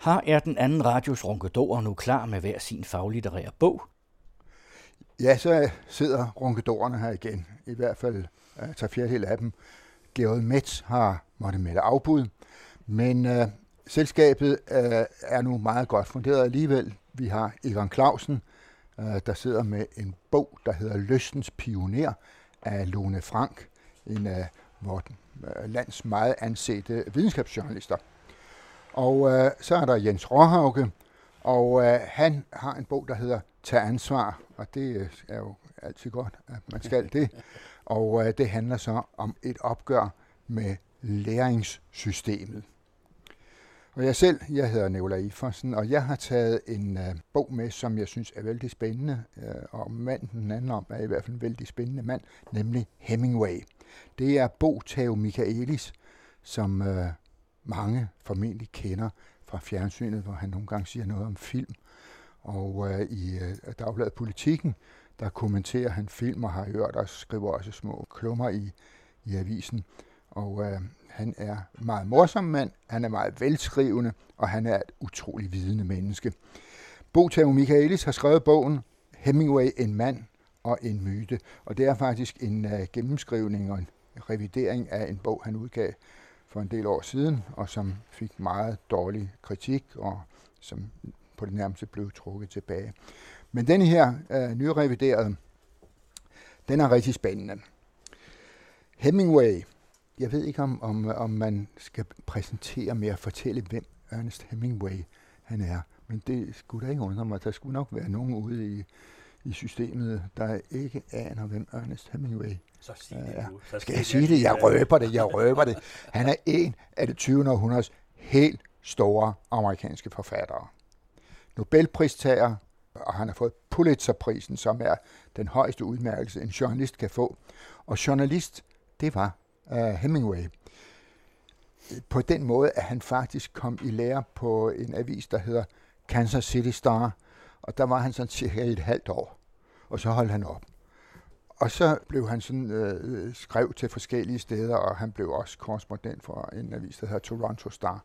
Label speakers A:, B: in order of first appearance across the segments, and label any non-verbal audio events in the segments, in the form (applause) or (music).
A: Her er den anden radios ronkedor nu klar med hver sin faglitterære bog.
B: Ja, så sidder ronkedorerne her igen. I hvert fald uh, tager fjerdedel af dem. Georg Metz har måtte melde afbud, men uh, selskabet uh, er nu meget godt funderet alligevel. Vi har Egon Clausen, uh, der sidder med en bog, der hedder Løstens Pioner af Lone Frank, en af vores lands meget ansete videnskabsjournalister. Og øh, så er der Jens Råhauke, og øh, han har en bog, der hedder Tag ansvar, og det øh, er jo altid godt, at man skal det. (laughs) Og øh, det handler så om et opgør med læringssystemet. Og jeg selv, jeg hedder Nicolai Ifersen, og jeg har taget en øh, bog med, som jeg synes er vældig spændende, øh, og manden den anden om er i hvert fald en vældig spændende mand, nemlig Hemingway. Det er Bo Tao Michaelis, som øh, mange formentlig kender fra fjernsynet, hvor han nogle gange siger noget om film. Og øh, i øh, Dagbladet Politikken, der kommenterer han film og har hørt og skriver også små klummer i, i avisen. Og øh, han er meget morsom mand, han er meget velskrivende, og han er et utrolig vidende menneske. Bo Tao Michaelis har skrevet bogen Hemingway, en mand og en myte. Og det er faktisk en øh, gennemskrivning og en revidering af en bog, han udgav for en del år siden, og som fik meget dårlig kritik, og som på det nærmeste blev trukket tilbage. Men den her øh, nyreviderede, den er rigtig spændende. Hemingway, jeg ved ikke om, om, om man skal præsentere mere og fortælle, hvem Ernest Hemingway han er. Men det skulle da ikke undre mig. Der skulle nok være nogen ude i, i systemet, der ikke aner, hvem Ernest Hemingway
A: så sig det ja.
B: Så Skal jeg sige det? Jeg røber det, jeg røber det. Han er en af det 20. århundredes helt store amerikanske forfattere. Nobelpristager, og han har fået Pulitzerprisen, som er den højeste udmærkelse, en journalist kan få. Og journalist, det var uh, Hemingway. På den måde, at han faktisk kom i lære på en avis, der hedder Kansas City Star, og der var han sådan cirka et halvt år, og så holdt han op. Og så blev han sådan, øh, skrev til forskellige steder, og han blev også korrespondent for en avis, der hedder Toronto Star.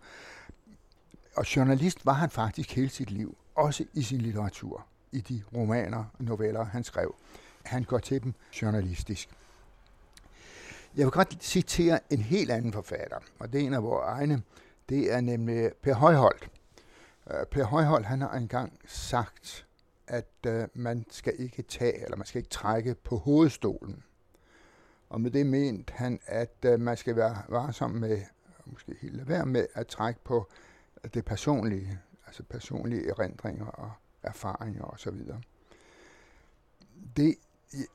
B: Og journalist var han faktisk hele sit liv, også i sin litteratur, i de romaner og noveller, han skrev. Han går til dem journalistisk. Jeg vil godt citere en helt anden forfatter, og det er en af vores egne. Det er nemlig Per Højholdt. Øh, per Højhold, han har engang sagt, at øh, man skal ikke tage, eller man skal ikke trække på hovedstolen. Og med det mente han, at øh, man skal være varsom med, måske helt lade være med at trække på øh, det personlige, altså personlige erindringer og erfaringer osv. Det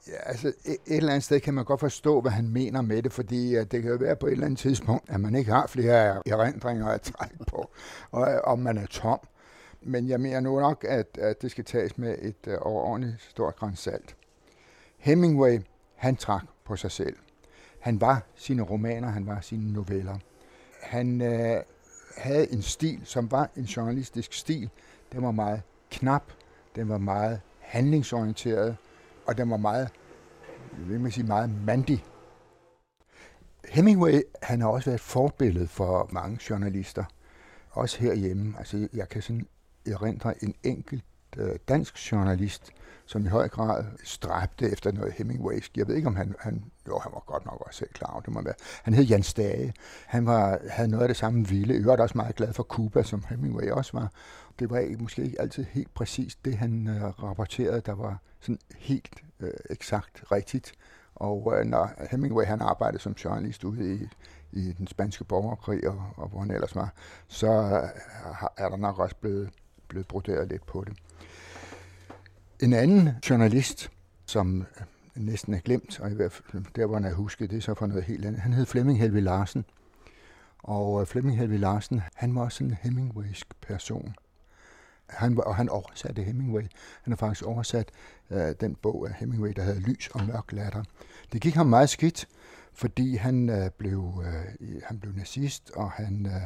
B: Ja, altså et, et eller andet sted kan man godt forstå, hvad han mener med det, fordi uh, det kan jo være på et eller andet tidspunkt, at man ikke har flere erindringer at trække på, (laughs) og om man er tom. Men jeg mener nu nok, at, at det skal tages med et uh, overordentligt stort grænsalt. Hemingway, han trak på sig selv. Han var sine romaner, han var sine noveller. Han øh, havde en stil, som var en journalistisk stil. Den var meget knap, den var meget handlingsorienteret, og den var meget, jeg vil man sige, meget mandig. Hemingway, han har også været et forbillede for mange journalister, også herhjemme. Altså, jeg kan sådan erindre en enkelt øh, dansk journalist, som i høj grad stræbte efter noget Hemingwaysk. Jeg ved ikke, om han, han jo, han var godt nok også selv klar over, det må være. Han hed Jan Stage. Han var, havde noget af det samme vilde. Jeg var også meget glad for Cuba, som Hemingway også var. Det var måske ikke altid helt præcist det, han øh, rapporterede, der var sådan helt øh, eksakt rigtigt. Og øh, når Hemingway han arbejdede som journalist ude i, i den spanske borgerkrig, og, og hvor han ellers var, så øh, er der nok også blevet, blevet broderet lidt på det. En anden journalist, som øh, næsten er glemt, og i hvert fald øh, der, hvor han er husket, det er så for noget helt andet. Han hed Flemming Helvi Larsen. Og øh, Flemming Helvi Larsen, han var sådan en Hemingwaysk person. Han, og han oversatte Hemingway. Han har faktisk oversat øh, den bog af Hemingway, der hedder Lys og mørk latter. Det gik ham meget skidt, fordi han, øh, blev, øh, han blev nazist, og han øh,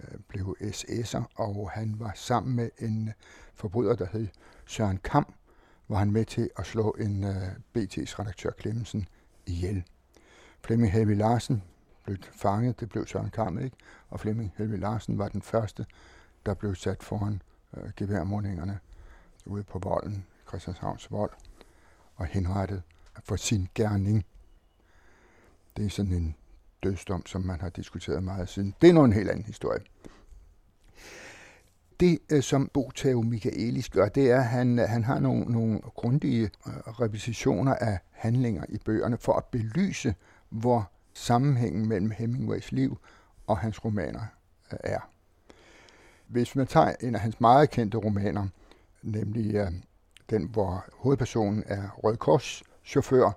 B: øh blev SS'er, og han var sammen med en forbryder, der hed Søren Kam, var han med til at slå en øh, BT's redaktør Clemmensen ihjel. Flemming Helvi Larsen blev fanget, det blev Søren Kam ikke, og Flemming Helvi Larsen var den første der blev sat foran øh, geværmundingerne ude på volden, Christianshavns vold, og henrettet for sin gerning. Det er sådan en dødsdom, som man har diskuteret meget siden. Det er nu en helt anden historie. Det, øh, som Botau Michaelis gør, det er, at han, øh, han har nogle, nogle grundige øh, repetitioner af handlinger i bøgerne for at belyse, hvor sammenhængen mellem Hemingways liv og hans romaner øh, er. Hvis man tager en af hans meget kendte romaner, nemlig øh, den, hvor hovedpersonen er Røde Kors chauffør,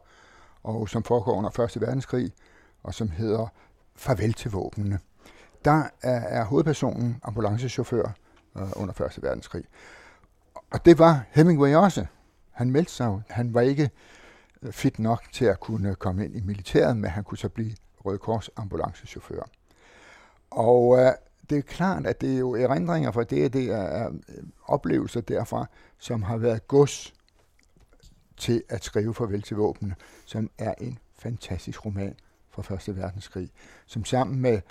B: og som foregår under 1. verdenskrig, og som hedder Farvel til våbnene. Der er, er hovedpersonen ambulancechauffør øh, under 1. verdenskrig. Og det var Hemingway også. Han meldte sig Han var ikke øh, fit nok til at kunne komme ind i militæret, men han kunne så blive Røde Kors ambulancechauffør. Og øh, det er klart, at det er jo erindringer fra det, det er oplevelser derfra, som har været gods til at skrive Farvel til våbnene, som er en fantastisk roman fra Første Verdenskrig, som sammen med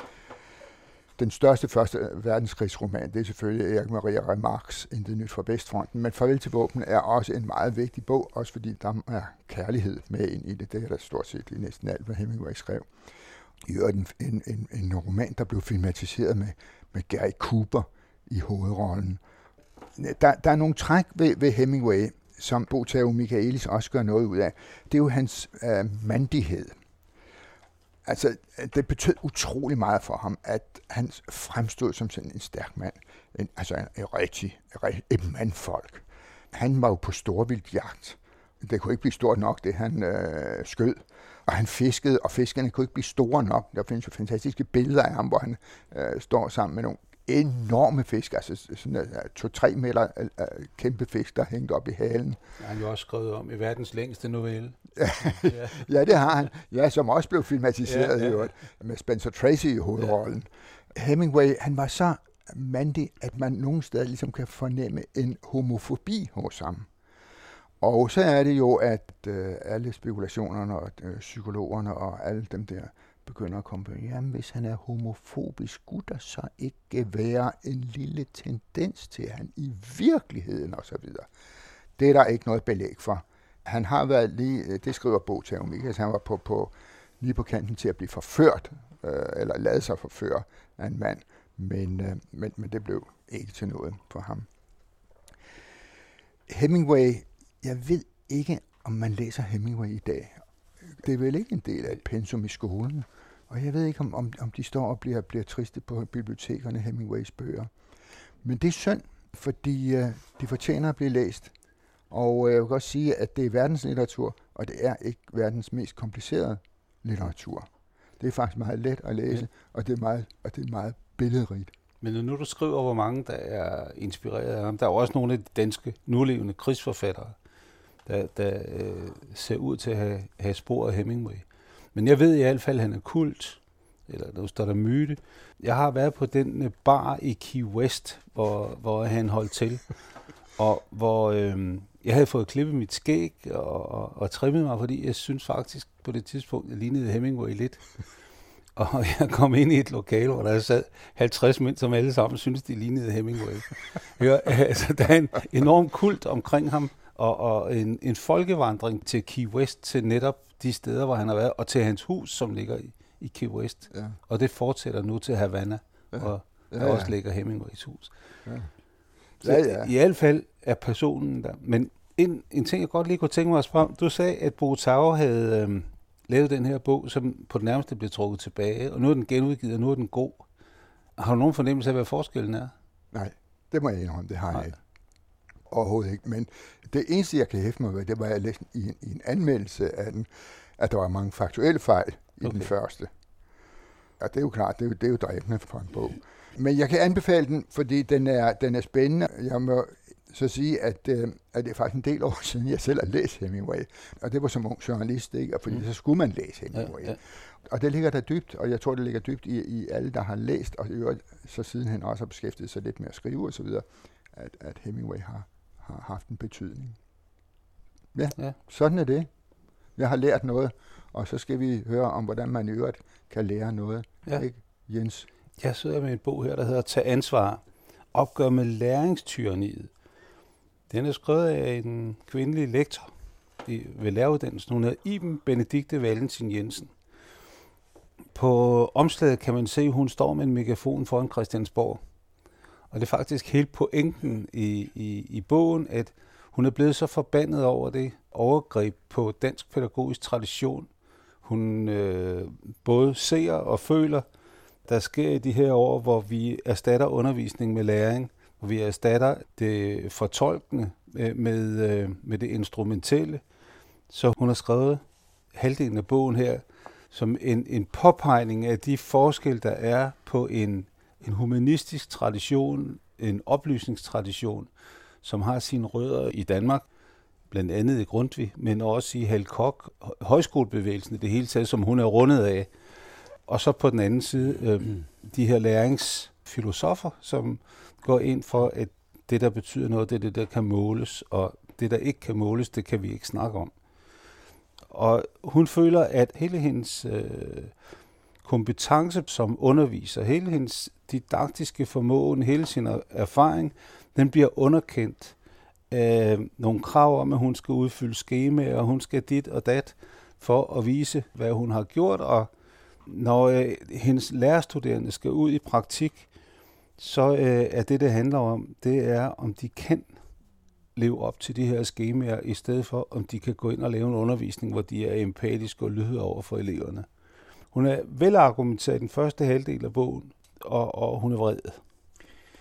B: den største første verdenskrigsroman, det er selvfølgelig Erik Maria Remarks Intet nyt fra Vestfronten, men Farvel til våben er også en meget vigtig bog, også fordi der er kærlighed med ind i det. Det er der stort set i næsten alt, hvad Hemingway skrev. I øvrigt en, en, en, en roman, der blev filmatiseret med, med Gary Cooper i hovedrollen. Der, der er nogle træk ved, ved Hemingway, som Botao Michaelis også gør noget ud af. Det er jo hans øh, mandighed. Altså, det betød utrolig meget for ham, at han fremstod som sådan en stærk mand. En, altså en, en rigtig, en, et mandfolk. Han var jo på storvildjagt. Det kunne ikke blive stort nok, det han øh, skød. Og han fiskede, og fiskerne kunne ikke blive store nok. Der findes jo fantastiske billeder af ham, hvor han øh, står sammen med nogle enorme fisk, altså sådan uh, to-tre meter uh, kæmpe fisk, der hængt op i halen.
C: Ja, han jo også skrevet om i verdens længste novelle. (laughs)
B: ja. det har han. Ja, som også blev filmatiseret ja, ja. i med Spencer Tracy i hovedrollen. Ja. Hemingway, han var så mandig, at man nogle steder ligesom kan fornemme en homofobi hos ham. Og så er det jo, at øh, alle spekulationerne og øh, psykologerne og alle dem der begynder at komme på, jamen hvis han er homofobisk, skulle der så ikke være en lille tendens til, at han i virkeligheden og så videre. Det er der ikke noget belæg for. Han har været lige, øh, det skriver Bo til at han var på, på, lige på kanten til at blive forført, øh, eller lade sig forføre af en mand, men, øh, men, men det blev ikke til noget for ham. Hemingway, jeg ved ikke, om man læser Hemingway i dag. Det er vel ikke en del af et pensum i skolen. Og jeg ved ikke, om, om, om de står og bliver, bliver triste på bibliotekerne, Hemingways bøger. Men det er synd, fordi uh, de fortjener at blive læst. Og uh, jeg vil godt sige, at det er verdenslitteratur, og det er ikke verdens mest komplicerede litteratur. Det er faktisk meget let at læse, ja. og, det er meget, og det er meget billedrigt.
C: Men når nu du skriver, hvor mange der er inspireret af ham, der er også nogle af de danske nulevende krigsforfattere, der, der øh, ser ud til at have, have spor af Hemingway. Men jeg ved i hvert fald, at han er kult, eller nu står der myte. Jeg har været på den øh, bar i Key West, hvor, hvor han holdt til, og hvor øh, jeg havde fået klippet mit skæg og, og, og trimmet mig, fordi jeg synes faktisk på det tidspunkt, jeg lignede Hemingway lidt. (laughs) Og jeg kom ind i et lokale, hvor der sad 50 mænd, som alle sammen synes de lignede Hemingway. Hør, (laughs) altså, der er en enorm kult omkring ham, og, og en, en folkevandring til Key West, til netop de steder, hvor han har været, og til hans hus, som ligger i, i Key West. Ja. Og det fortsætter nu til Havana, ja. ja, der ja. også ligger Hemingways hus. Ja. Så ja, ja. i hvert fald er personen der. Men en, en ting, jeg godt lige kunne tænke mig at spørge Du sagde, at Bo Tau havde øhm, lavet den her bog, som på den nærmeste blev trukket tilbage, og nu er den genudgivet, og nu er den god. Har du nogen fornemmelse af, hvad forskellen er?
B: Nej, det må jeg indrømme, det har Nej. jeg ikke. Overhovedet ikke. Men det eneste, jeg kan hæfte mig ved, det var, at jeg læste i en, i en anmeldelse af den, at der var mange faktuelle fejl i okay. den første. Og det er jo klart, det er jo, det er jo dræbende for en bog. Men jeg kan anbefale den, fordi den er, den er spændende. Jeg må så sige, at, øh, at det er faktisk en del år siden, jeg selv har læst Hemingway. Og det var som ung journalist, ikke? Og fordi mm. så skulle man læse Hemingway. Ja, ja. Og det ligger der dybt, og jeg tror, det ligger dybt i, i alle, der har læst, og i øvrigt, så siden han også har beskæftiget sig lidt med at skrive osv., at, at Hemingway har, har haft en betydning. Ja, ja, sådan er det. Jeg har lært noget, og så skal vi høre om, hvordan man i øvrigt kan lære noget. Ja. Ikke, Jens?
C: Jeg sidder med en bog her, der hedder Tag ansvar. opgør med læringstyraniet. Den er skrevet af en kvindelig lektor ved læreruddannelsen. Hun hedder Iben Benedikte Valentin Jensen. På omslaget kan man se, at hun står med en megafon foran Christiansborg. Og det er faktisk helt pointen i, i, i bogen, at hun er blevet så forbandet over det overgreb på dansk pædagogisk tradition. Hun øh, både ser og føler, der sker i de her år, hvor vi erstatter undervisning med læring, hvor vi erstatter det fortolkende øh, med, øh, med det instrumentelle. Så hun har skrevet halvdelen af bogen her som en, en påpegning af de forskel, der er på en, en humanistisk tradition, en oplysningstradition, som har sine rødder i Danmark, blandt andet i Grundtvig, men også i Halkok, højskolebevægelsen i det hele taget, som hun er rundet af. Og så på den anden side øh, de her læringsfilosofer, som går ind for, at det, der betyder noget, det er det, der kan måles, og det, der ikke kan måles, det kan vi ikke snakke om. Og hun føler, at hele hendes øh, kompetence som underviser, hele hendes didaktiske formåen, hele sin erfaring, den bliver underkendt af nogle krav om, at hun skal udfylde skemaer, og hun skal dit og dat for at vise, hvad hun har gjort. Og når øh, hendes lærerstuderende skal ud i praktik, så øh, er det, det handler om, det er, om de kan leve op til de her skemaer, i stedet for, om de kan gå ind og lave en undervisning, hvor de er empatiske og lyhøre over for eleverne. Hun er velargumenteret i den første halvdel af bogen, og, og hun er vred.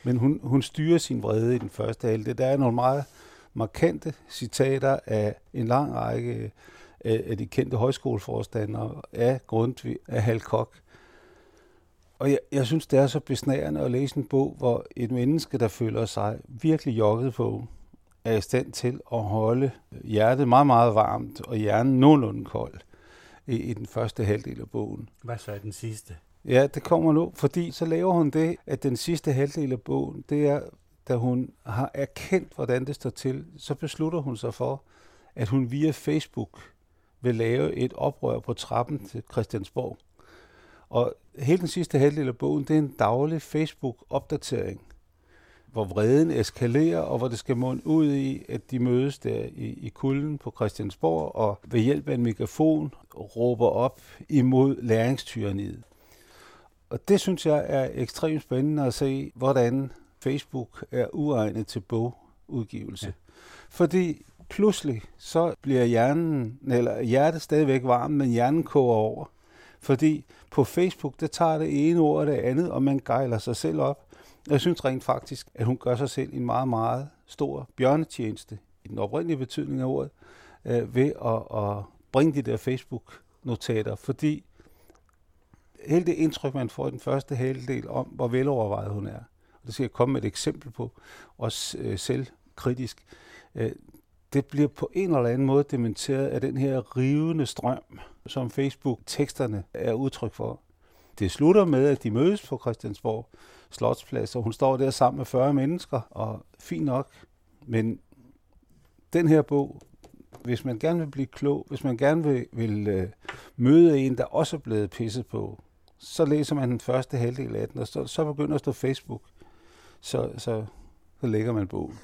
C: Men hun, hun styrer sin vrede i den første halvdel. Der er nogle meget markante citater af en lang række af, af de kendte højskoleforstandere, af Grundtvig, af Hal Koch. Og jeg, jeg synes, det er så besnærende at læse en bog, hvor et menneske, der føler sig virkelig jokket på, er i stand til at holde hjertet meget, meget varmt og hjernen nogenlunde kold i, i den første halvdel af bogen.
D: Hvad så er den sidste?
C: Ja, det kommer nu, fordi så laver hun det, at den sidste halvdel af bogen, det er, da hun har erkendt, hvordan det står til, så beslutter hun sig for, at hun via Facebook vil lave et oprør på trappen til Christiansborg. Og hele den sidste halvdel af bogen, det er en daglig Facebook-opdatering hvor vreden eskalerer, og hvor det skal munde ud i, at de mødes der i, i kulden på Christiansborg, og ved hjælp af en megafon råber op imod læringstyraniet. Og det synes jeg er ekstremt spændende at se, hvordan Facebook er uegnet til bogudgivelse. Ja. Fordi pludselig så bliver hjernen, eller hjertet stadigvæk varm, men hjernen koger over. Fordi på Facebook, det tager det ene ord og det andet, og man gejler sig selv op. Jeg synes rent faktisk, at hun gør sig selv en meget, meget stor bjørnetjeneste, i den oprindelige betydning af ordet, øh, ved at, at bringe de der Facebook-notater, fordi hele det indtryk, man får i den første halvdel om, hvor velovervejet hun er, og det skal jeg komme med et eksempel på, også øh, selvkritisk, øh, det bliver på en eller anden måde dementeret af den her rivende strøm, som Facebook-teksterne er udtryk for. Det slutter med, at de mødes på Christiansborg, Slotsplads, og hun står der sammen med 40 mennesker, og fint nok. Men den her bog, hvis man gerne vil blive klog, hvis man gerne vil, vil øh, møde en, der også er blevet pisset på, så læser man den første halvdel af den, og så, så begynder at stå Facebook. Så, så, så lægger man bogen.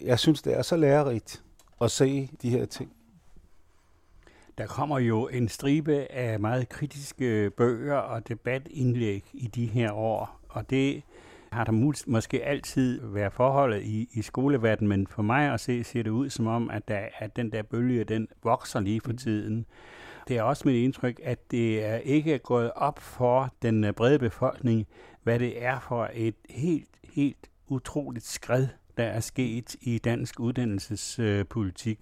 C: Jeg synes, det er så lærerigt at se de her ting.
D: Der kommer jo en stribe af meget kritiske bøger og debatindlæg i de her år, og det har der måske altid været forholdet i, i skoleverdenen, men for mig at se, ser det ud som om, at, der, at den der bølge, den vokser lige for mm. tiden. Det er også mit indtryk, at det er ikke gået op for den øh, brede befolkning, hvad det er for et helt, helt utroligt skred, der er sket i dansk uddannelsespolitik.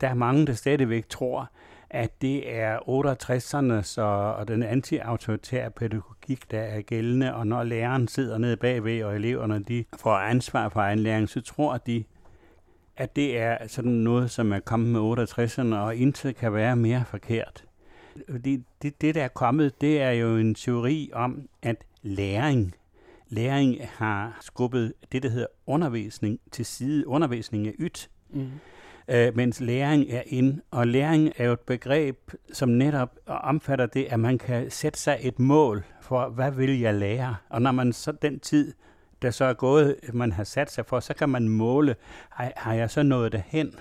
D: Der er mange, der stadigvæk tror, at det er 68'erne så, og den anti-autoritære pædagogik, der er gældende, og når læreren sidder nede bagved, og eleverne de får ansvar for egen læring, så tror de, at det er sådan noget, som er kommet med 68'erne, og intet kan være mere forkert. Fordi det, det, der er kommet, det er jo en teori om, at læring, læring har skubbet det, der hedder undervisning til side. Undervisning er ydt. Mm øh, mens læring er ind. Og læring er jo et begreb, som netop omfatter det, at man kan sætte sig et mål for, hvad vil jeg lære? Og når man så den tid der så er gået, man har sat sig for, så kan man måle, har, jeg så nået derhen?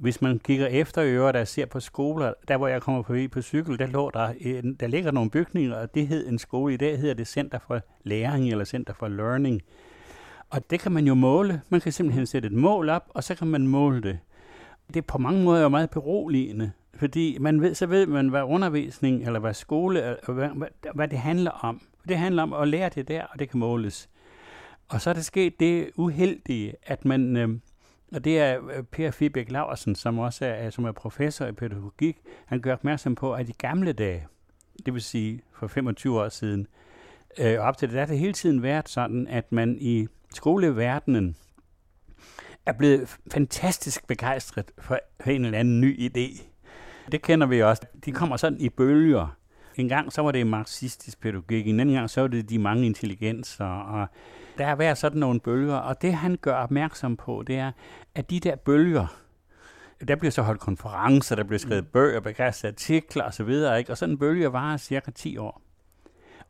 D: Hvis man kigger efter øvrigt og ser på skoler, der hvor jeg kommer forbi på cykel, der, lå der, øh, der ligger nogle bygninger, og det hed en skole. I dag hedder det Center for Læring eller Center for Learning. Og det kan man jo måle. Man kan simpelthen sætte et mål op, og så kan man måle det. Det er på mange måder jo meget beroligende, fordi man ved, så ved man, hvad undervisning eller hvad skole, øh, øh, hvad, hvad, hvad det handler om. Det handler om at lære det der, og det kan måles. Og så er det sket det uheldige, at man, øh, og det er øh, Per Fibæk Laversen, som også er, som er professor i pædagogik, han gør opmærksom på, at i gamle dage, det vil sige for 25 år siden, øh, op til det, der har det hele tiden været sådan, at man i skoleverdenen er blevet fantastisk begejstret for en eller anden ny idé. Det kender vi også. De kommer sådan i bølger. En gang så var det marxistisk pædagogik, en anden gang så var det de mange intelligenser, og der er været sådan nogle bølger, og det han gør opmærksom på, det er, at de der bølger, der bliver så holdt konferencer, der bliver skrevet mm. bøger, begrænsede artikler osv., ikke? og sådan en bølge varer cirka 10 år.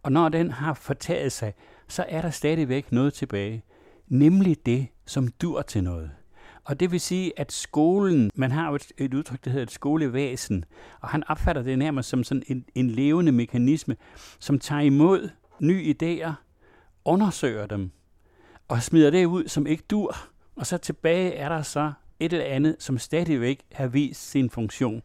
D: Og når den har fortaget sig, så er der stadigvæk noget tilbage, nemlig det, som dur til noget. Og det vil sige, at skolen, man har jo et, et udtryk, der hedder et skolevæsen, og han opfatter det nærmest som sådan en, en levende mekanisme, som tager imod nye idéer, undersøger dem, og smider det ud, som ikke dur. Og så tilbage er der så et eller andet, som stadigvæk har vist sin funktion.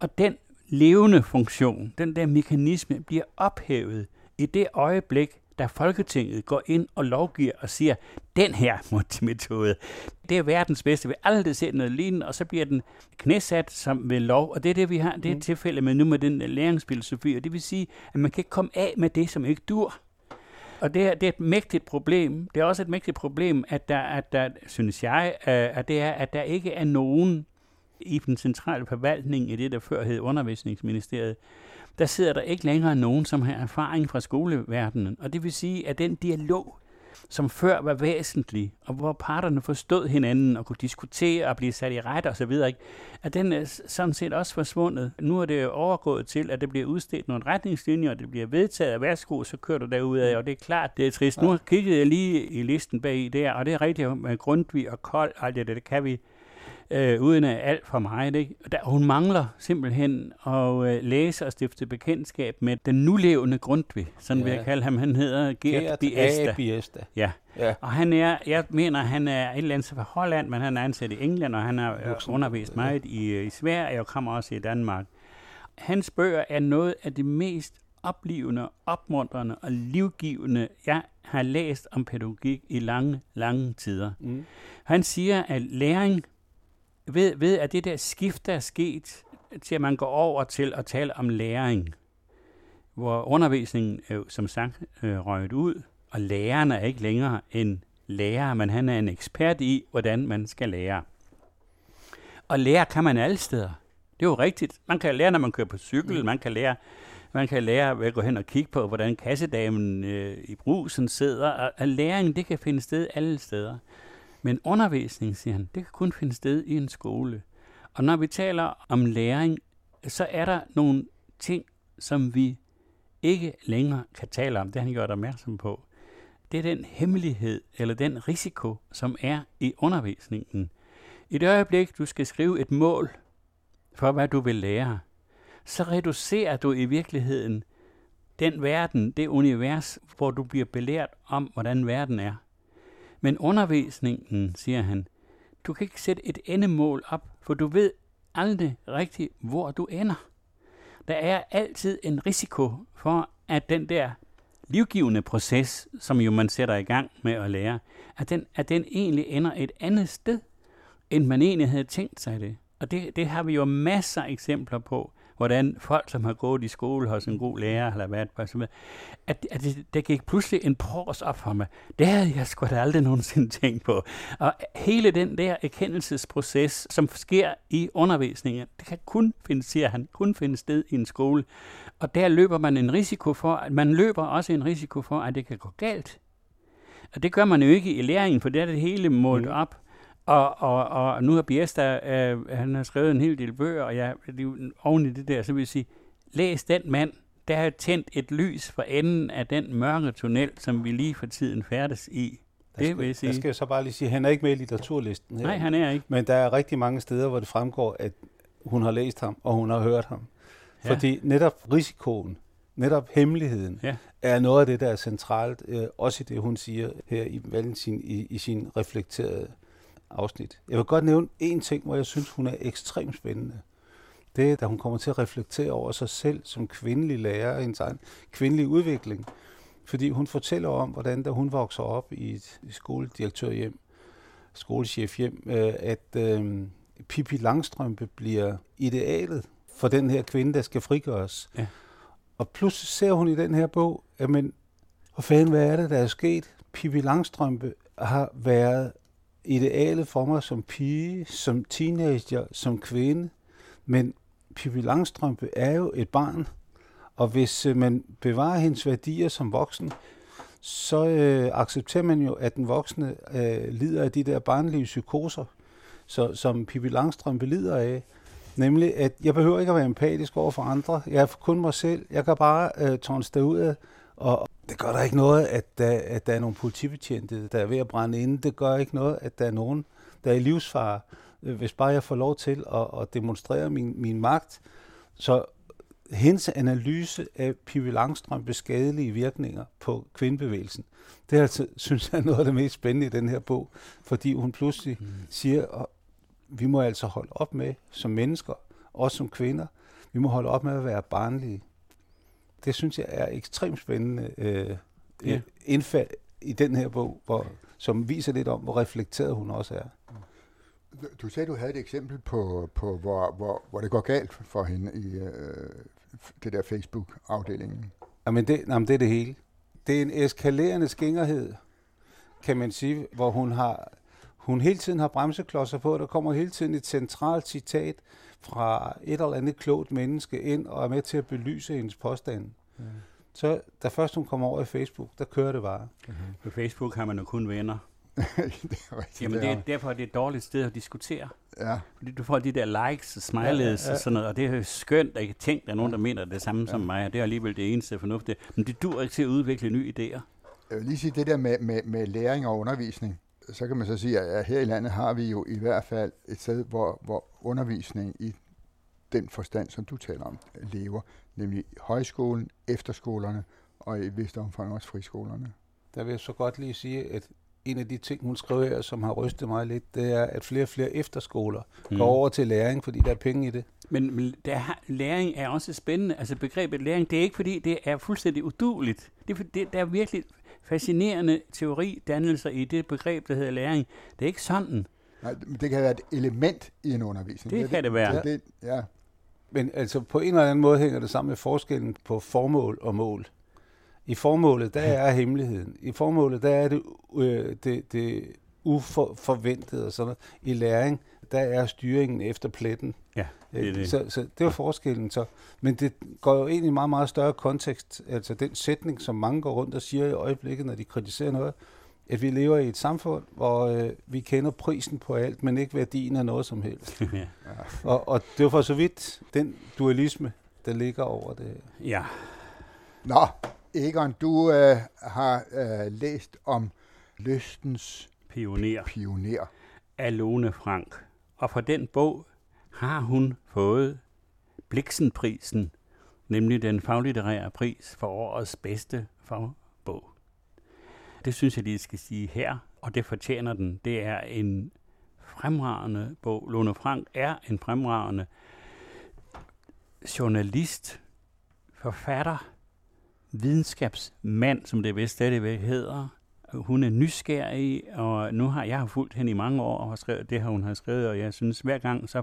D: Og den levende funktion, den der mekanisme, bliver ophævet i det øjeblik, da Folketinget går ind og lovgiver og siger, den her metode, det er verdens bedste, vi aldrig set noget lignende, og så bliver den knæsat som ved lov, og det er det, vi har, det er mm. tilfælde med nu med den læringsfilosofi, og det vil sige, at man kan ikke komme af med det, som ikke dur. Og det er, det er et mægtigt problem. Det er også et mægtigt problem, at der, at der synes jeg, øh, at det er, at der ikke er nogen i den centrale forvaltning i det, der før hed undervisningsministeriet, der sidder der ikke længere nogen, som har erfaring fra skoleverdenen. Og det vil sige, at den dialog, som før var væsentlig, og hvor parterne forstod hinanden og kunne diskutere og blive sat i ret osv., at den øh, er sådan set også forsvundet. Nu er det overgået til, at det bliver udstedt nogle retningslinjer, og det bliver vedtaget af værsgo, så kører du derudad, og det er klart, det er trist. Nu kiggede jeg lige i listen bag der, og det er rigtigt med øh, Grundtvig og Kold, alt det, det kan vi øh, uden at alt for meget. Ikke? Der, hun mangler simpelthen at øh, læse og stifte bekendtskab med den nulevende Grundtvig, sådan ja. vil jeg kalde ham. Han hedder Gert Biesta.
C: Biesta.
D: Ja. ja, og han er, jeg mener, han er et eller andet fra Holland, men han er ansat i England, og han har øh, undervist meget i, øh, i Sverige og kommer også i Danmark. Hans bøger er noget af det mest oplivende, opmuntrende og livgivende, jeg har læst om pædagogik i lange, lange tider. Mm. Han siger, at læring ved, ved at det der skift, der er sket, til at man går over til at tale om læring, hvor undervisningen er jo som sagt øh, røget ud, og læreren er ikke længere en lærer, men han er en ekspert i, hvordan man skal lære. Og lære kan man alle steder. Det er jo rigtigt. Man kan lære, når man kører på cykel, mm. man kan lære, man kan lære ved at gå hen og kigge på, hvordan kassedamen øh, i brusen sidder. Og, og læring, det kan finde sted alle steder. Men undervisning, siger han, det kan kun finde sted i en skole. Og når vi taler om læring, så er der nogle ting, som vi ikke længere kan tale om. Det har han gjort opmærksom på. Det er den hemmelighed eller den risiko, som er i undervisningen. I det øjeblik, du skal skrive et mål for, hvad du vil lære, så reducerer du i virkeligheden den verden, det univers, hvor du bliver belært om, hvordan verden er. Men undervisningen, siger han, du kan ikke sætte et endemål op, for du ved aldrig rigtigt, hvor du ender. Der er altid en risiko for, at den der livgivende proces, som jo man sætter i gang med at lære, at den, at den egentlig ender et andet sted, end man egentlig havde tænkt sig det. Og det, det har vi jo masser af eksempler på hvordan folk, som har gået i skole hos en god lærer, eller hvad, at, at det, der gik pludselig en pros op for mig. Det havde jeg sgu da aldrig nogensinde (laughs) tænkt på. Og hele den der erkendelsesproces, som sker i undervisningen, det kan kun finde, siger han, kun finde sted i en skole. Og der løber man en risiko for, at man løber også en risiko for, at det kan gå galt. Og det gør man jo ikke i læringen, for det er det hele målt mm. op. Og, og, og nu har Biesta, øh, han har skrevet en hel del bøger, og jeg, oven i det der, så vil jeg sige, læs den mand. der er tændt et lys for enden af den mørke tunnel, som vi lige for tiden færdes i.
C: Der
D: Det
C: skal,
D: vil jeg sige.
C: Der skal jeg så bare lige sige, han er ikke med i litteraturlisten her.
D: Nej, han er ikke.
C: Men der er rigtig mange steder, hvor det fremgår, at hun har læst ham, og hun har hørt ham.
D: Ja.
C: Fordi netop risikoen, netop hemmeligheden,
D: Ja.
C: er noget af det, der er centralt, øh, også i det, hun siger her i Valentin, i, i sin reflekterede afsnit. Jeg vil godt nævne en ting, hvor jeg synes, hun er ekstremt spændende. Det er, da hun kommer til at reflektere over sig selv som kvindelig lærer, hendes egen kvindelig udvikling. Fordi hun fortæller om, hvordan da hun vokser op i et skoledirektørhjem, skolechefhjem, øh, at øh, Pippi Langstrømpe bliver idealet for den her kvinde, der skal frigøres.
D: Ja.
C: Og pludselig ser hun i den her bog, at men, hvor fanden, hvad er det, der er sket? Pippi Langstrømpe har været idealet for mig som pige, som teenager, som kvinde. Men Pippi Langstrømpe er jo et barn, og hvis øh, man bevarer hendes værdier som voksen, så øh, accepterer man jo, at den voksne øh, lider af de der barnlige psykoser, så, som Pippi Langstrømpe lider af. Nemlig, at jeg behøver ikke at være empatisk over for andre. Jeg er kun mig selv. Jeg kan bare øh, tårne ud af og det gør der ikke noget, at der, at der er nogle politibetjente, der er ved at brænde inde. Det gør ikke noget, at der er nogen, der er i livsfare, øh, hvis bare jeg får lov til at, at demonstrere min, min magt. Så hendes analyse af Pippi Langstrømpes skadelige virkninger på kvindebevægelsen, det er altså, synes jeg, noget af det mest spændende i den her bog, fordi hun pludselig mm. siger, at vi må altså holde op med, som mennesker, også som kvinder, vi må holde op med at være barnlige. Det synes jeg er ekstremt spændende øh,
D: Ja.
C: ja. indfald i den her bog, hvor, som viser lidt om, hvor reflekteret hun også er.
B: Du- Du sagde, du havde et eksempel på, på hvor, hvor, hvor det går galt for hende i øh, det der Facebook-afdelingen.
C: Jamen det, jamen det er det hele. Det er en eskalerende skængerhed, kan man sige, hvor hun har hun hele tiden har bremseklodser på. Der kommer hele tiden et centralt citat fra et eller andet klogt menneske ind og er med til at belyse hendes påstande.
B: Ja.
C: Så da først hun kommer over i Facebook, der kører det bare.
D: På Facebook har man jo kun venner. (laughs)
B: det er rigtigt.
D: Jamen, det er, derfor er det et dårligt sted at diskutere.
B: Ja,
D: Fordi du får de der likes og smileys ja, ja, ja. og sådan noget, og det er jo skønt, at jeg tænke, at der er nogen, der mener det samme ja. som mig, og det er alligevel det eneste fornuftige. Men det dur ikke til at udvikle nye idéer.
B: jeg vil lige sige det der med, med, med læring og undervisning. Så kan man så sige, at her i landet har vi jo i hvert fald et sted, hvor, hvor undervisning i den forstand, som du taler om, lever. Nemlig højskolen, efterskolerne og i et vist omfang også friskolerne.
C: Der vil jeg så godt lige sige, at en af de ting, hun skriver her, som har rystet mig lidt, det er, at flere og flere efterskoler mm. går over til læring, fordi der er penge i det.
D: Men, men der, har- læring er også spændende. Altså begrebet læring, det er ikke fordi, det er fuldstændig uduligt. Det er, fordi, det, der er virkelig fascinerende teoridannelser i det begreb, der hedder læring. Det er ikke sådan.
B: Nej, det kan være et element i en undervisning.
D: Det kan det være.
B: Det, ja,
C: Men altså på en eller anden måde hænger det sammen med forskellen på formål og mål. I formålet, der er hemmeligheden. I formålet, der er det, øh, det, det uforventede og sådan noget. I læring, der er styringen efter pletten.
D: Ja, det det.
C: Så, så det er forskellen så. Men det går jo egentlig i meget, meget større kontekst. Altså den sætning, som mange går rundt og siger i øjeblikket, når de kritiserer noget, at vi lever i et samfund, hvor øh, vi kender prisen på alt, men ikke værdien af noget som helst. (laughs)
D: ja.
C: Og, og det var for så vidt den dualisme, der ligger over det.
D: ja.
B: Nå, Egon, du øh, har øh, læst om lystens
D: Pioner.
B: pioner.
D: af Lone Frank. Og for den bog har hun fået Bliksenprisen, nemlig den faglitterære pris for årets bedste fagbog. Det synes jeg lige skal sige her, og det fortjener den. Det er en fremragende bog. Lone Frank er en fremragende journalist, forfatter, videnskabsmand, som det vist stadigvæk hedder. Hun er nysgerrig, og nu har jeg har fulgt hende i mange år og har skrevet det, her hun har skrevet, og jeg synes hver gang, så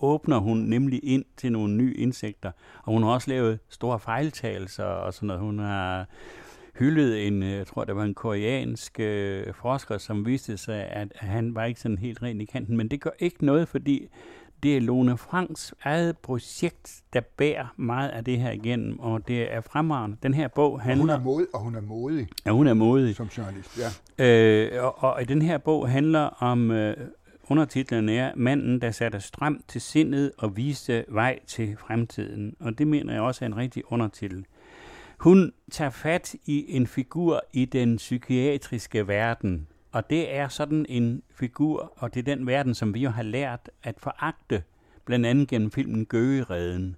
D: åbner hun nemlig ind til nogle nye indsigter. Og hun har også lavet store fejltagelser og sådan noget. Hun har hyldet en, øh, jeg tror det var en koreansk øh, forsker, som viste sig, at han var ikke sådan helt ren i kanten. Men det gør ikke noget, fordi det er Lone Franks eget projekt, der bærer meget af det her igennem, og det er fremragende. Den her bog
B: Og hun
D: handler...
B: er, mod, og hun er modig
D: Ja, hun er modig.
B: som journalist. Ja.
D: Øh, og, og i den her bog handler om, øh, undertitlen er Manden, der satte strøm til sindet og viste vej til fremtiden. Og det mener jeg også er en rigtig undertitel. Hun tager fat i en figur i den psykiatriske verden, og det er sådan en figur, og det er den verden, som vi jo har lært at foragte, blandt andet gennem filmen Gøgereden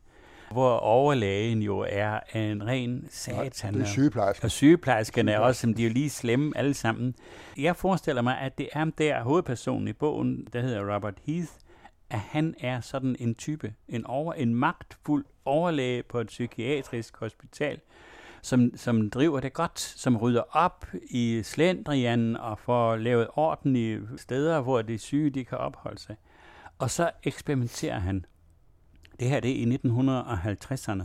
D: hvor overlægen jo er en ren satan.
B: Det er sygeplejersken.
D: Og sygeplejerskerne er også, som de er jo lige slemme alle sammen. Jeg forestiller mig, at det er der hovedpersonen i bogen, der hedder Robert Heath, at han er sådan en type, en, over, en magtfuld overlæge på et psykiatrisk hospital, som, som driver det godt, som rydder op i slendrian og får lavet ordentlige steder, hvor de syge de kan opholde sig. Og så eksperimenterer han det her det er i 1950'erne.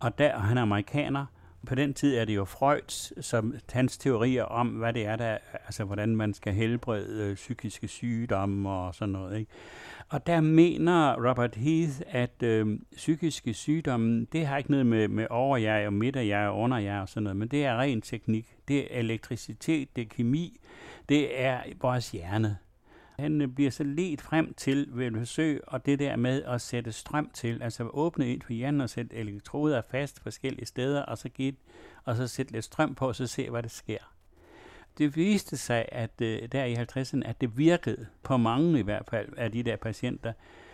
D: Og der, han er amerikaner, på den tid er det jo Freud, som hans teorier om, hvad det er, der, altså hvordan man skal helbrede øh, psykiske sygdomme og sådan noget. Ikke? Og der mener Robert Heath, at øh, psykiske sygdomme, det har ikke noget med, med overjeg og midterjeg og underjeg og sådan noget, men det er ren teknik. Det er elektricitet, det er kemi, det er vores hjerne. Han øh, bliver så let frem til ved et forsøg, og det der med at sætte strøm til, altså åbne ind for hjernen og sætte elektroder fast forskellige steder, og så, give, og så sætte lidt strøm på, og så se, hvad der sker. Det viste sig, at øh, der i 50'erne, at det virkede på mange i hvert fald af de der patienter.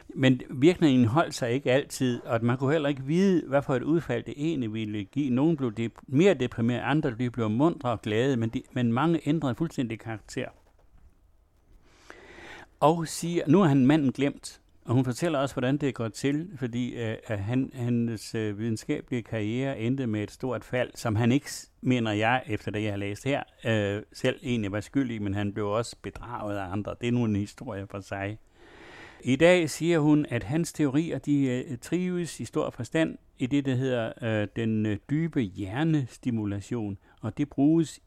D: Men virkningen holdt sig ikke altid, og man kunne heller ikke vide, hvad for et udfald det egentlig ville give. Nogle blev de mere deprimeret, andre de blev mundre og glade, men, de, men mange ændrede fuldstændig karakter og siger, nu er han manden glemt, og hun fortæller også, hvordan det går til, fordi øh, at han, hans øh, videnskabelige karriere endte med et stort fald, som han ikke, mener jeg, efter det jeg har læst her, øh, selv egentlig var skyldig, men han blev også bedraget af andre. Det er nu en historie for sig. I dag siger hun, at hans teorier de øh, trives i stor forstand i det, der hedder øh, den øh, dybe hjernestimulation, og det bruges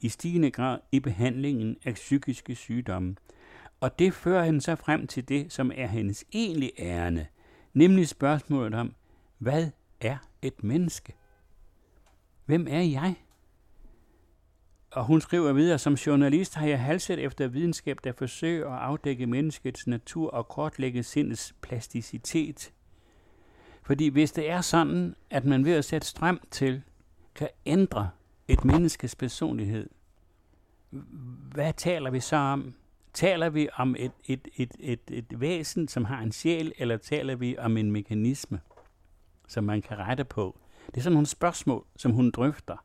D: i stigende grad i behandlingen af psykiske sygdomme. Og det fører hende så frem til det, som er hendes egentlige ærne, nemlig spørgsmålet om, hvad er et menneske? Hvem er jeg? Og hun skriver videre, som journalist har jeg halset efter videnskab, der forsøger at afdække menneskets natur og kortlægge sindets plasticitet. Fordi hvis det er sådan, at man ved at sætte strøm til, kan ændre et menneskes personlighed, hvad taler vi så om? Taler vi om et, et, et, et, et væsen, som har en sjæl, eller taler vi om en mekanisme, som man kan rette på? Det er sådan nogle spørgsmål, som hun drøfter.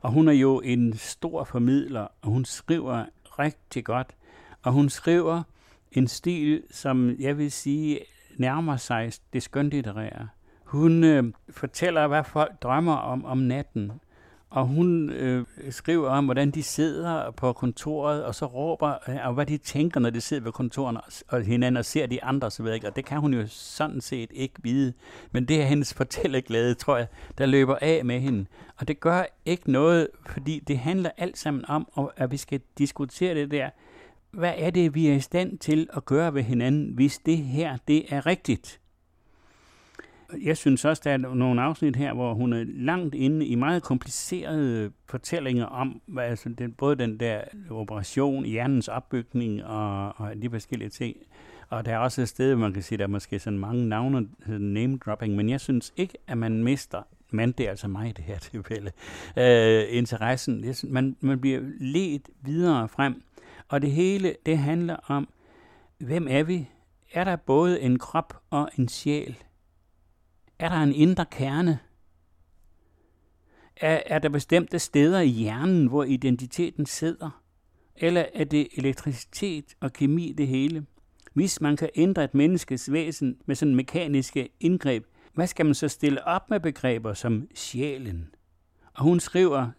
D: Og hun er jo en stor formidler, og hun skriver rigtig godt. Og hun skriver en stil, som jeg vil sige nærmer sig det skønlitterære. Hun øh, fortæller, hvad folk drømmer om om natten og hun øh, skriver om, hvordan de sidder på kontoret, og så råber, øh, og hvad de tænker, når de sidder ved kontoret og hinanden og ser de andre, så ved jeg ikke. Og det kan hun jo sådan set ikke vide. Men det er hendes (laughs) fortælleglæde, tror jeg, der løber af med hende. Og det gør ikke noget, fordi det handler alt sammen om, at vi skal diskutere det der. Hvad er det, vi er i stand til at gøre ved hinanden, hvis det her, det er rigtigt? Jeg synes også, der er nogle afsnit her, hvor hun er langt inde i meget komplicerede fortællinger om, hvad, altså den, både den der operation, hjernens opbygning og, og de forskellige ting. Og der er også et sted, hvor man kan sige, der er måske sådan mange navne, name dropping, men jeg synes ikke, at man mister men det er altså mig i det her (laughs) tilfælde, øh, interessen. Det, man, man bliver ledt videre frem, og det hele, det handler om, hvem er vi? Er der både en krop og en sjæl? Er der en indre kerne? Er, er der bestemte steder i hjernen, hvor identiteten sidder? Eller er det elektricitet og kemi det hele? Hvis man kan ændre et menneskes væsen med sådan mekaniske indgreb, hvad skal man så stille op med begreber som sjælen? Og hun skriver,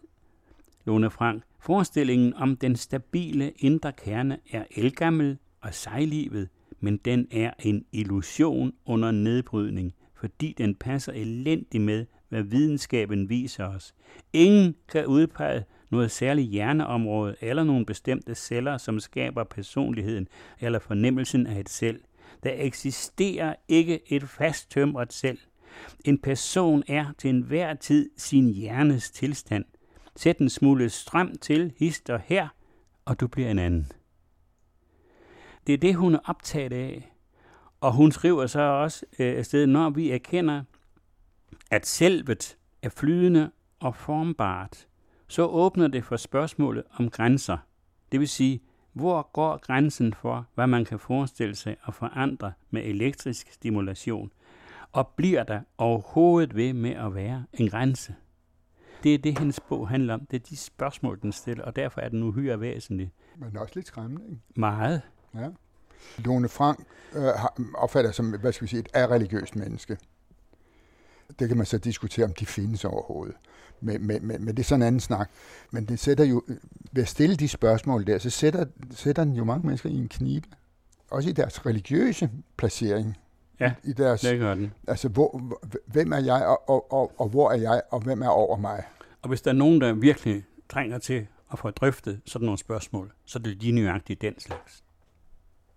D: Lone Frank, forestillingen om den stabile indre kerne er elgammel og sejlivet, men den er en illusion under nedbrydning fordi den passer elendigt med, hvad videnskaben viser os. Ingen kan udpege noget særligt hjerneområde eller nogle bestemte celler, som skaber personligheden eller fornemmelsen af et selv. Der eksisterer ikke et fasttømret selv. En person er til enhver tid sin hjernes tilstand. Sæt en smule strøm til, hist og her, og du bliver en anden. Det er det, hun er optaget af. Og hun skriver så også øh, afsted, når vi erkender, at selvet er flydende og formbart, så åbner det for spørgsmålet om grænser. Det vil sige, hvor går grænsen for, hvad man kan forestille sig at forandre med elektrisk stimulation? Og bliver der overhovedet ved med at være en grænse? Det er det, hendes bog handler om. Det er de spørgsmål, den stiller, og derfor er den uhyre væsentlig.
B: Men også lidt skræmmende, ikke?
D: Meget.
B: Ja. Lone Frank øh, opfatter som, hvad skal vi sige, et religiøst menneske. Det kan man så diskutere, om de findes overhovedet. Men, men, men, men det er sådan en anden snak. Men det sætter jo, ved at stille de spørgsmål der, så sætter, sætter den jo mange mennesker i en knibe. Også i deres religiøse placering.
D: Ja,
B: I deres,
D: det gør den.
B: Altså, hvor, hvem er jeg, og, og, og, og hvor er jeg, og hvem er over mig?
D: Og hvis der er nogen, der virkelig trænger til at få drøftet sådan nogle spørgsmål, så er det lige nøjagtigt den slags,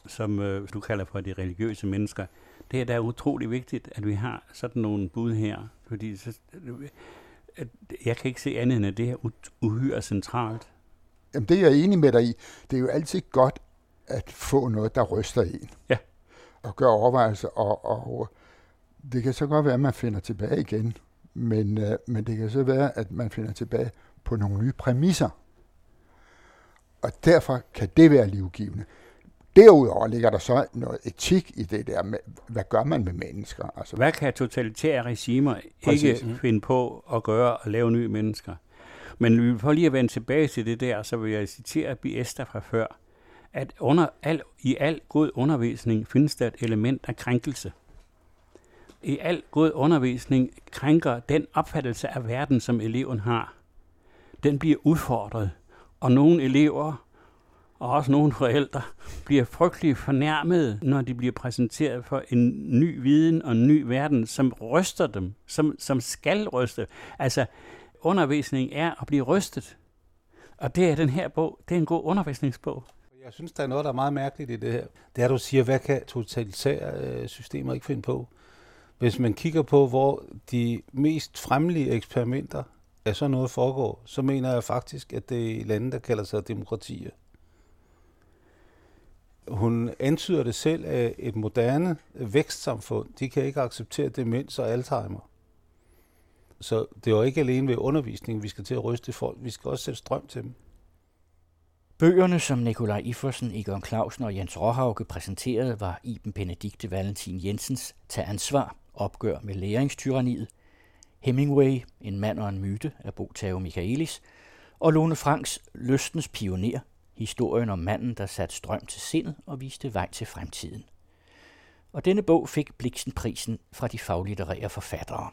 D: som øh, du kalder for de religiøse mennesker. Det er da utrolig vigtigt, at vi har sådan nogle bud her, fordi så, jeg kan ikke se andet end, at det er uhyre centralt.
B: Jamen, det er jeg enig med dig i. Det er jo altid godt at få noget, der ryster en.
D: Ja.
B: Og gøre overvejelser, og, og det kan så godt være, at man finder tilbage igen, men, øh, men det kan så være, at man finder tilbage på nogle nye præmisser. Og derfor kan det være livgivende. Derudover ligger der så noget etik i det der med, hvad gør man med mennesker?
D: Altså, hvad kan totalitære regimer Præcis. ikke mm. finde på at gøre og lave nye mennesker? Men for lige at vende tilbage til det der, så vil jeg citere Biester fra før, at under al, i al god undervisning findes der et element af krænkelse. I al god undervisning krænker den opfattelse af verden, som eleven har. Den bliver udfordret, og nogle elever og også nogle forældre bliver frygtelig fornærmede, når de bliver præsenteret for en ny viden og en ny verden, som ryster dem, som, som skal ryste. Altså, undervisning er at blive rystet. Og det er den her bog. Det er en god undervisningsbog.
C: Jeg synes, der er noget, der er meget mærkeligt i det her. Det er, at du siger, hvad kan totalitære øh, systemer ikke finde på? Hvis man kigger på, hvor de mest fremlige eksperimenter af sådan noget foregår, så mener jeg faktisk, at det er lande, der kalder sig demokratier. Hun antyder det selv, at et moderne vækstsamfund, de kan ikke acceptere demens og Alzheimer. Så det er jo ikke alene ved undervisningen, vi skal til at ryste folk, vi skal også sætte strøm til dem.
A: Bøgerne, som Nikolaj Iffersen, Egon Clausen og Jens Råhauke præsenterede, var Iben Benedikte Valentin Jensens Tag ansvar, opgør med læringstyraniet, Hemingway, En mand og en myte af Bo Tave Michaelis, og Lone Franks Lystens pioner, historien om manden, der satte strøm til sindet og viste vej til fremtiden. Og denne bog fik Bliksenprisen fra de faglitterære forfattere.